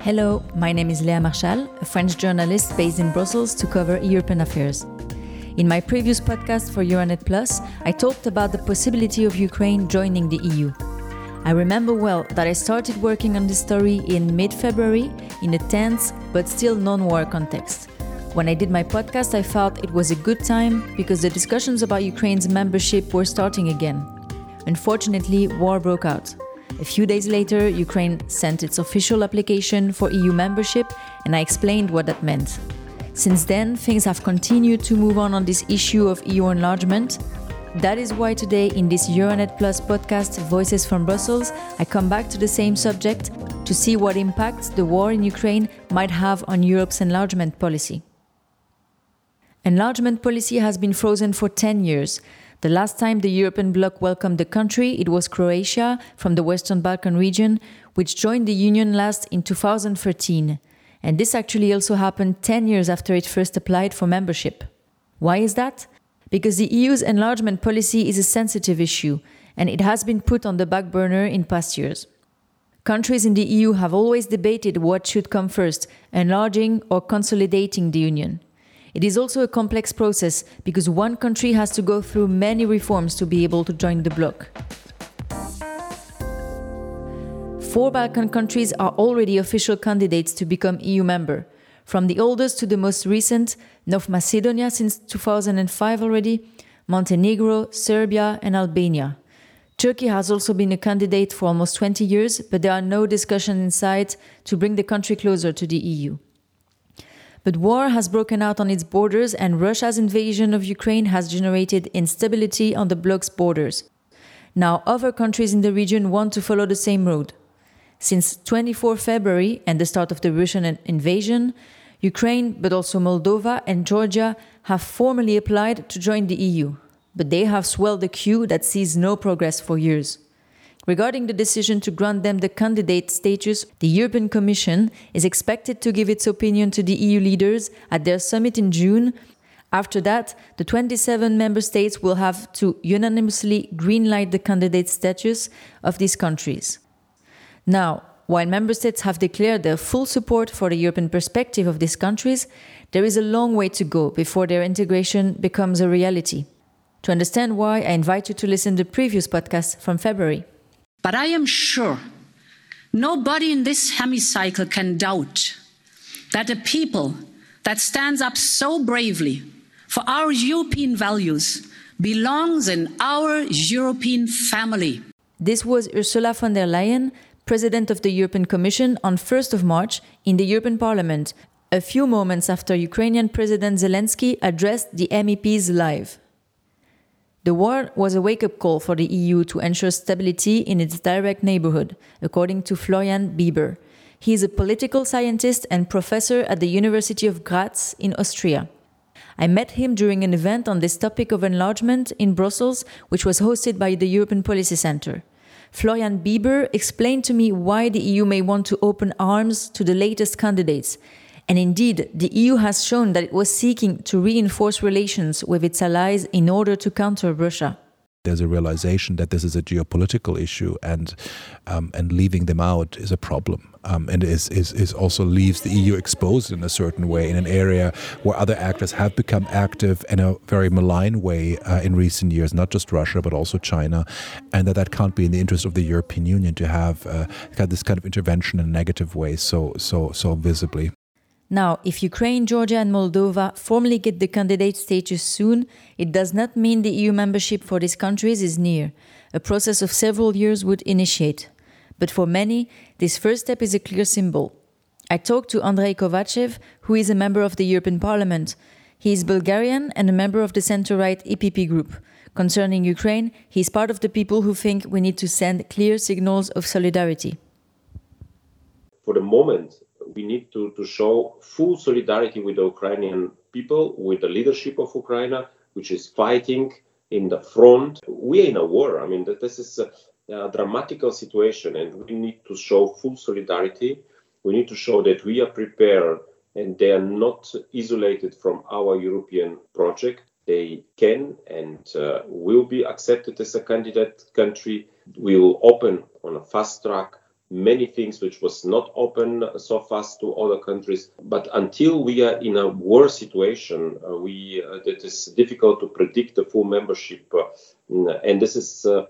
Hello, my name is Léa Marchal, a French journalist based in Brussels to cover European affairs. In my previous podcast for Euranet Plus, I talked about the possibility of Ukraine joining the EU. I remember well that I started working on this story in mid February in a tense but still non war context. When I did my podcast, I felt it was a good time because the discussions about Ukraine's membership were starting again. Unfortunately, war broke out. A few days later, Ukraine sent its official application for EU membership, and I explained what that meant. Since then, things have continued to move on on this issue of EU enlargement. That is why today, in this Euranet Plus podcast, Voices from Brussels, I come back to the same subject to see what impact the war in Ukraine might have on Europe's enlargement policy. Enlargement policy has been frozen for 10 years, the last time the European bloc welcomed the country, it was Croatia from the Western Balkan region, which joined the Union last in 2013. And this actually also happened 10 years after it first applied for membership. Why is that? Because the EU's enlargement policy is a sensitive issue, and it has been put on the back burner in past years. Countries in the EU have always debated what should come first enlarging or consolidating the Union. It is also a complex process because one country has to go through many reforms to be able to join the bloc. Four Balkan countries are already official candidates to become EU member. From the oldest to the most recent, North Macedonia since 2005 already, Montenegro, Serbia, and Albania. Turkey has also been a candidate for almost 20 years, but there are no discussions in sight to bring the country closer to the EU. But war has broken out on its borders, and Russia's invasion of Ukraine has generated instability on the bloc's borders. Now, other countries in the region want to follow the same road. Since 24 February and the start of the Russian invasion, Ukraine, but also Moldova and Georgia, have formally applied to join the EU. But they have swelled a queue that sees no progress for years. Regarding the decision to grant them the candidate status, the European Commission is expected to give its opinion to the EU leaders at their summit in June. After that, the 27 member states will have to unanimously greenlight the candidate status of these countries. Now, while member states have declared their full support for the European perspective of these countries, there is a long way to go before their integration becomes a reality. To understand why, I invite you to listen to the previous podcast from February. But I am sure nobody in this hemicycle can doubt that a people that stands up so bravely for our European values belongs in our European family. This was Ursula von der Leyen, President of the European Commission, on 1st of March in the European Parliament, a few moments after Ukrainian President Zelensky addressed the MEPs live. The war was a wake up call for the EU to ensure stability in its direct neighborhood, according to Florian Bieber. He is a political scientist and professor at the University of Graz in Austria. I met him during an event on this topic of enlargement in Brussels, which was hosted by the European Policy Center. Florian Bieber explained to me why the EU may want to open arms to the latest candidates and indeed, the EU has shown that it was seeking to reinforce relations with its allies in order to counter Russia. There's a realization that this is a geopolitical issue, and um, and leaving them out is a problem, um, and is, is is also leaves the EU exposed in a certain way in an area where other actors have become active in a very malign way uh, in recent years, not just Russia but also China, and that that can't be in the interest of the European Union to have uh, this kind of intervention in a negative way so so so visibly. Now, if Ukraine, Georgia, and Moldova formally get the candidate status soon, it does not mean the EU membership for these countries is near. A process of several years would initiate. But for many, this first step is a clear symbol. I talked to Andrei Kovachev, who is a member of the European Parliament. He is Bulgarian and a member of the center right EPP group. Concerning Ukraine, he is part of the people who think we need to send clear signals of solidarity. For the moment, we need to, to show full solidarity with the Ukrainian people, with the leadership of Ukraine, which is fighting in the front. We are in a war. I mean, this is a, a dramatical situation, and we need to show full solidarity. We need to show that we are prepared and they are not isolated from our European project. They can and uh, will be accepted as a candidate country. We will open on a fast track many things which was not open so fast to other countries. But until we are in a war situation, uh, we uh, it is difficult to predict the full membership. Uh, and this is uh,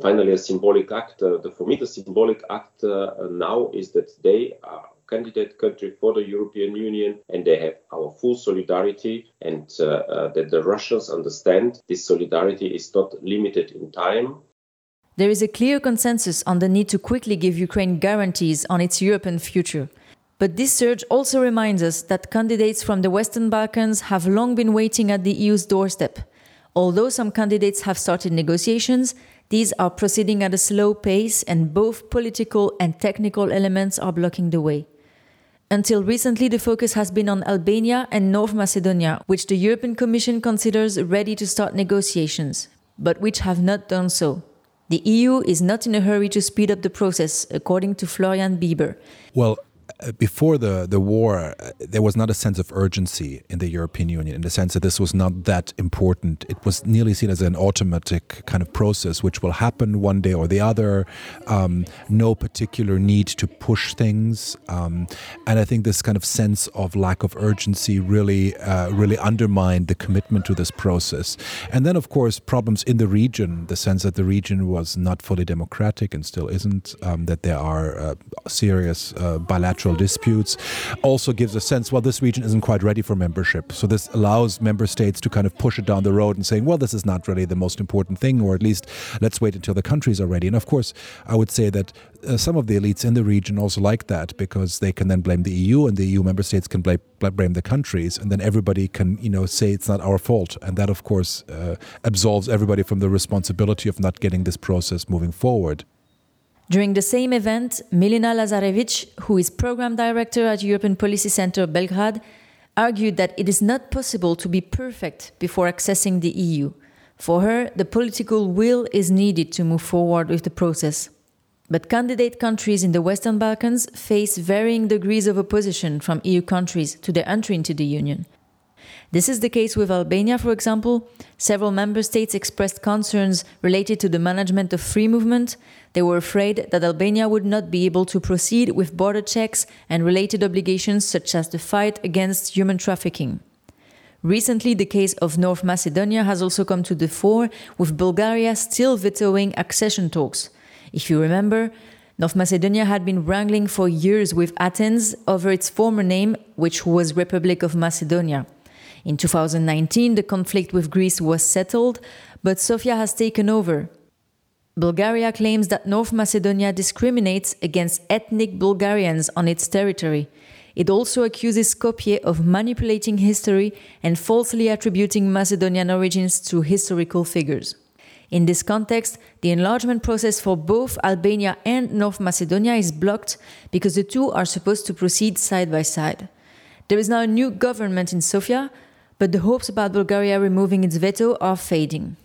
finally a symbolic act. Uh, the, for me, the symbolic act uh, now is that they are candidate country for the European Union and they have our full solidarity and that the Russians understand this solidarity is not limited in time there is a clear consensus on the need to quickly give Ukraine guarantees on its European future. But this surge also reminds us that candidates from the Western Balkans have long been waiting at the EU's doorstep. Although some candidates have started negotiations, these are proceeding at a slow pace and both political and technical elements are blocking the way. Until recently, the focus has been on Albania and North Macedonia, which the European Commission considers ready to start negotiations, but which have not done so. The EU is not in a hurry to speed up the process, according to Florian Bieber. Well, before the, the war, uh, there was not a sense of urgency in the European Union in the sense that this was not that important. It was nearly seen as an automatic kind of process, which will happen one day or the other. Um, no particular need to push things, um, and I think this kind of sense of lack of urgency really, uh, really undermined the commitment to this process. And then, of course, problems in the region, the sense that the region was not fully democratic and still isn't, um, that there are uh, serious uh, bilateral disputes, also gives a sense, well, this region isn't quite ready for membership. So this allows member states to kind of push it down the road and saying, well, this is not really the most important thing, or at least let's wait until the countries are ready. And of course, I would say that uh, some of the elites in the region also like that because they can then blame the EU and the EU member states can blame, blame the countries and then everybody can, you know, say it's not our fault. And that, of course, uh, absolves everybody from the responsibility of not getting this process moving forward. During the same event, Milena Lazarevic, who is program director at European Policy Center Belgrade, argued that it is not possible to be perfect before accessing the EU. For her, the political will is needed to move forward with the process. But candidate countries in the Western Balkans face varying degrees of opposition from EU countries to their entry into the Union. This is the case with Albania, for example. Several member states expressed concerns related to the management of free movement. They were afraid that Albania would not be able to proceed with border checks and related obligations such as the fight against human trafficking. Recently, the case of North Macedonia has also come to the fore, with Bulgaria still vetoing accession talks. If you remember, North Macedonia had been wrangling for years with Athens over its former name, which was Republic of Macedonia. In 2019, the conflict with Greece was settled, but Sofia has taken over. Bulgaria claims that North Macedonia discriminates against ethnic Bulgarians on its territory. It also accuses Skopje of manipulating history and falsely attributing Macedonian origins to historical figures. In this context, the enlargement process for both Albania and North Macedonia is blocked because the two are supposed to proceed side by side. There is now a new government in Sofia, but the hopes about Bulgaria removing its veto are fading.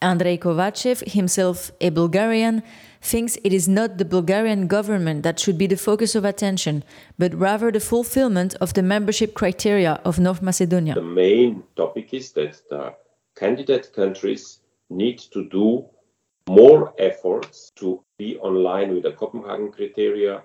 Andrei Kovachev, himself a Bulgarian, thinks it is not the Bulgarian government that should be the focus of attention, but rather the fulfillment of the membership criteria of North Macedonia. The main topic is that the candidate countries need to do more efforts to be online with the Copenhagen criteria,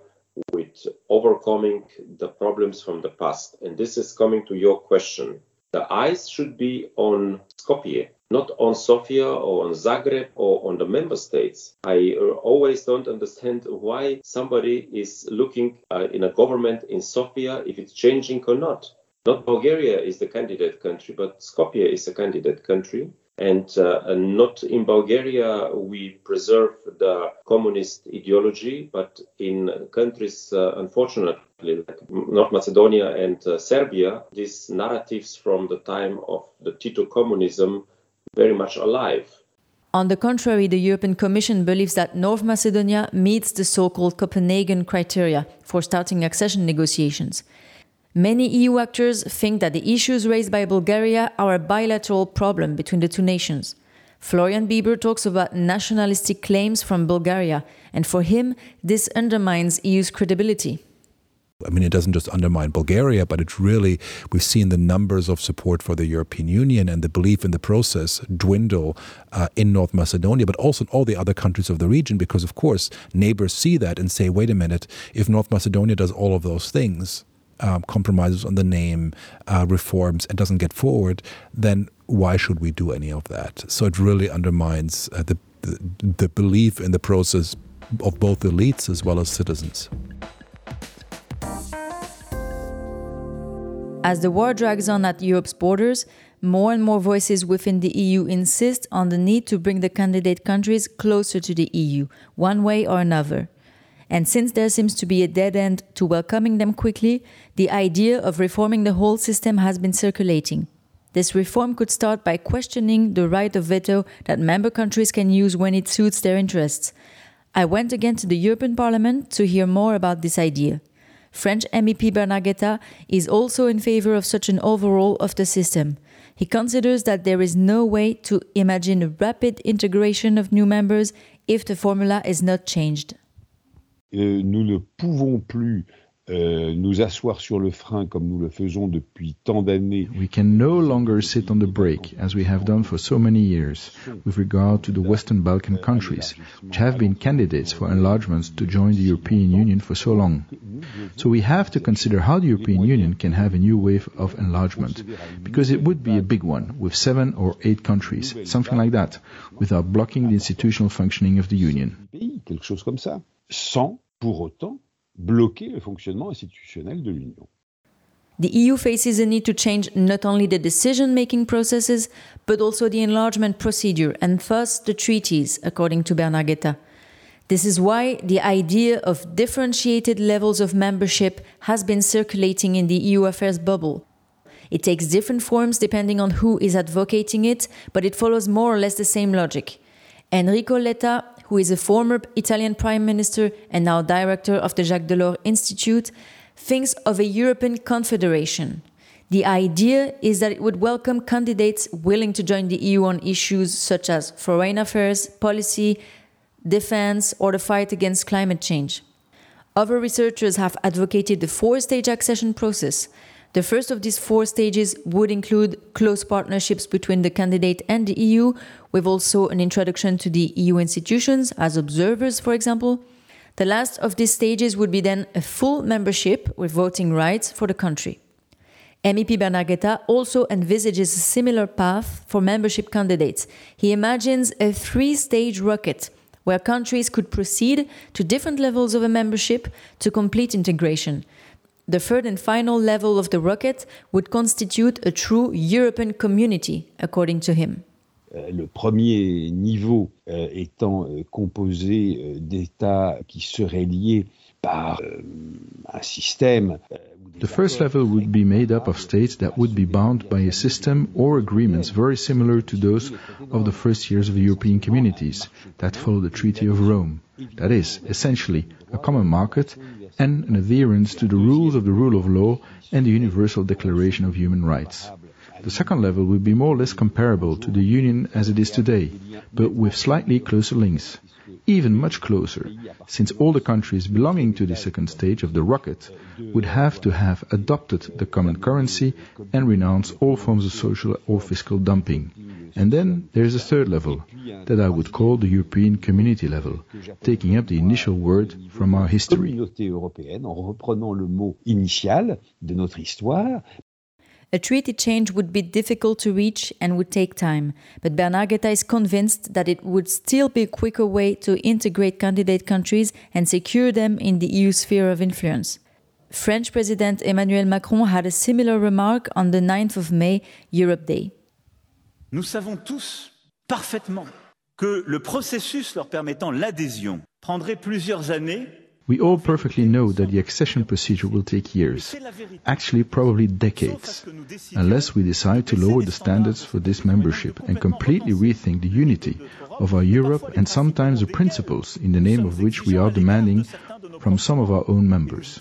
with overcoming the problems from the past. And this is coming to your question the eyes should be on Skopje, not on Sofia or on Zagreb or on the member states. I uh, always don't understand why somebody is looking uh, in a government in Sofia if it's changing or not. Not Bulgaria is the candidate country, but Skopje is a candidate country. And, uh, not in Bulgaria we preserve the communist ideology, but in countries, uh, unfortunately, like North Macedonia and uh, Serbia, these narratives from the time of the Tito communism very much alive. On the contrary, the European Commission believes that North Macedonia meets the so called Copenhagen criteria for starting accession negotiations. Many EU actors think that the issues raised by Bulgaria are a bilateral problem between the two nations. Florian Bieber talks about nationalistic claims from Bulgaria, and for him, this undermines EU's credibility. I mean, it doesn't just undermine Bulgaria, but it really, we've seen the numbers of support for the European Union and the belief in the process dwindle uh, in North Macedonia, but also in all the other countries of the region, because, of course, neighbors see that and say, wait a minute, if North Macedonia does all of those things, um, compromises on the name, uh, reforms, and doesn't get forward, then why should we do any of that? So it really undermines uh, the, the, the belief in the process of both elites as well as citizens. As the war drags on at Europe's borders, more and more voices within the EU insist on the need to bring the candidate countries closer to the EU, one way or another. And since there seems to be a dead end to welcoming them quickly, the idea of reforming the whole system has been circulating. This reform could start by questioning the right of veto that member countries can use when it suits their interests. I went again to the European Parliament to hear more about this idea. French MEP Bernard Guetta is also in favor of such an overhaul of the system. He considers that there is no way to imagine a rapid integration of new members if the formula is not changed. Euh, nous ne pouvons plus euh, nous asseoir sur le frein comme nous le faisons depuis tant d'années. We can no longer sit on the brake as we have done for so many years with regard to the Western Balkan countries, which have been candidates for enlargements to join the European Union for so long. So we have to consider how the European Union can have a new wave of enlargement, because it would be a big one with seven or eight countries, something like that, without blocking the institutional functioning of the Union. Quelque chose comme ça, sans pour autant bloquer le fonctionnement institutionnel de l'Union. The EU faces a need to change not only the decision making processes, but also the enlargement procedure and thus the treaties, according to Bernard Guetta. This is why the idea of differentiated levels of membership has been circulating in the EU affairs bubble. It takes different forms depending on who is advocating it, but it follows more or less the same logic. Enrico Letta, who is a former Italian prime minister and now director of the Jacques Delors Institute, thinks of a European confederation. The idea is that it would welcome candidates willing to join the EU on issues such as foreign affairs, policy, defense, or the fight against climate change. Other researchers have advocated the four stage accession process. The first of these four stages would include close partnerships between the candidate and the EU, with also an introduction to the EU institutions as observers, for example. The last of these stages would be then a full membership with voting rights for the country. MEP Bernard also envisages a similar path for membership candidates. He imagines a three stage rocket where countries could proceed to different levels of a membership to complete integration. The third and final level of the rocket would constitute a true European community, according to him. Euh, le premier niveau euh, étant euh, composé euh, d'États qui seraient liés par euh, un système euh, The first level would be made up of states that would be bound by a system or agreements very similar to those of the first years of the European communities that follow the Treaty of Rome. That is, essentially, a common market and an adherence to the rules of the rule of law and the Universal Declaration of Human Rights. The second level would be more or less comparable to the Union as it is today, but with slightly closer links even much closer, since all the countries belonging to the second stage of the rocket would have to have adopted the common currency and renounce all forms of social or fiscal dumping. And then there is a third level, that I would call the European community level, taking up the initial word from our history. A treaty change would be difficult to reach and would take time, but Bernard Guetta is convinced that it would still be a quicker way to integrate candidate countries and secure them in the EU sphere of influence. French President Emmanuel Macron had a similar remark on the 9th of May, Europe Day. Nous savons tous parfaitement que le processus leur permettant l'adhésion prendrait plusieurs années We all perfectly know that the accession procedure will take years, actually probably decades, unless we decide to lower the standards for this membership and completely rethink the unity of our Europe and sometimes the principles in the name of which we are demanding from some of our own members.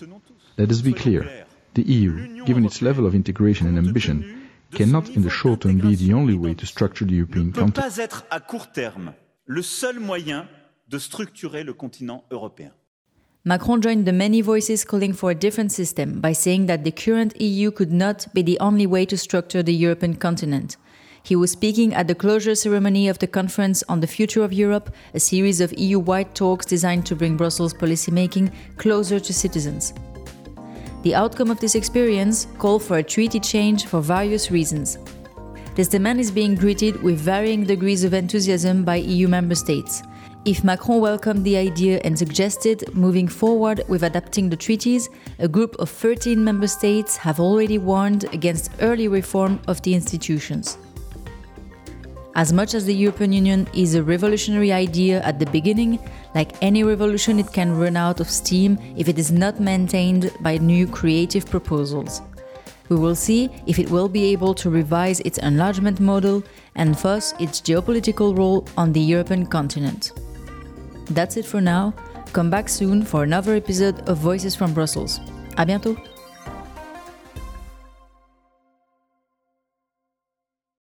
Let us be clear. The EU, given its level of integration and ambition, cannot in the short term be the only way to structure the European continent. Macron joined the many voices calling for a different system by saying that the current EU could not be the only way to structure the European continent. He was speaking at the closure ceremony of the Conference on the Future of Europe, a series of EU wide talks designed to bring Brussels policymaking closer to citizens. The outcome of this experience called for a treaty change for various reasons. This demand is being greeted with varying degrees of enthusiasm by EU member states. If Macron welcomed the idea and suggested moving forward with adapting the treaties, a group of 13 member states have already warned against early reform of the institutions. As much as the European Union is a revolutionary idea at the beginning, like any revolution, it can run out of steam if it is not maintained by new creative proposals. We will see if it will be able to revise its enlargement model and thus its geopolitical role on the European continent. That's it for now. Come back soon for another episode of Voices from Brussels. À bientôt!